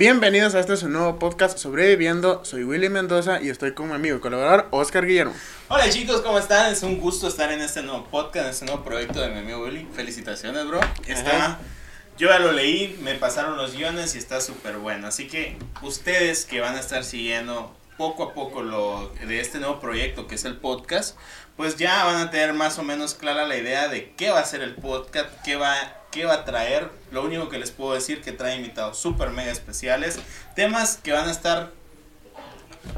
Bienvenidos a este su nuevo podcast Sobreviviendo. Soy Willy Mendoza y estoy con mi amigo y colaborador Oscar Guillermo. Hola chicos, ¿cómo están? Es un gusto estar en este nuevo podcast, en este nuevo proyecto de mi amigo Willy. Felicitaciones, bro. Está, yo ya lo leí, me pasaron los guiones y está súper bueno. Así que ustedes que van a estar siguiendo poco a poco lo de este nuevo proyecto que es el podcast, pues ya van a tener más o menos clara la idea de qué va a ser el podcast, qué va, qué va a traer. Lo único que les puedo decir que trae invitados súper mega especiales, temas que van a estar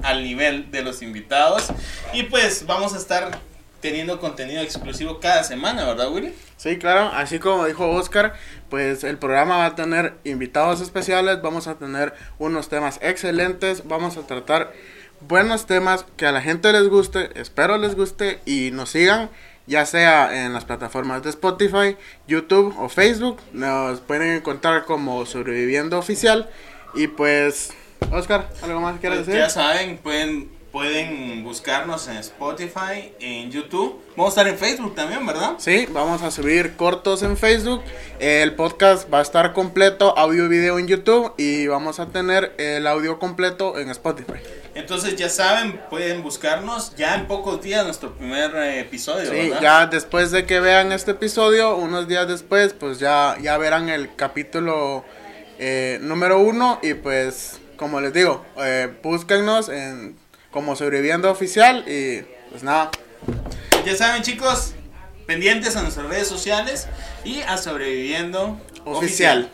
al nivel de los invitados. Y pues vamos a estar teniendo contenido exclusivo cada semana, ¿verdad, Willy? Sí, claro, así como dijo Oscar, pues el programa va a tener invitados especiales, vamos a tener unos temas excelentes, vamos a tratar buenos temas que a la gente les guste, espero les guste y nos sigan, ya sea en las plataformas de Spotify, YouTube o Facebook, nos pueden encontrar como Sobreviviendo Oficial y pues, Oscar, ¿algo más quieres Pues decir? ya saben, pueden, pueden buscarnos en Spotify, en YouTube. Vamos a estar en Facebook también, ¿verdad? Sí, vamos a subir cortos en Facebook. El podcast va a estar completo, audio y video en YouTube. Y vamos a tener el audio completo en Spotify. Entonces ya saben, pueden buscarnos ya en pocos días nuestro primer eh, episodio, Sí, ¿verdad? ya después de que vean este episodio, unos días después, pues ya, ya verán el capítulo eh, número uno. Y pues, como les digo, eh, búsquennos en, como sobreviviendo oficial. Y pues nada, Ya saben, chicos, pendientes a nuestras redes sociales y a Sobreviviendo oficial.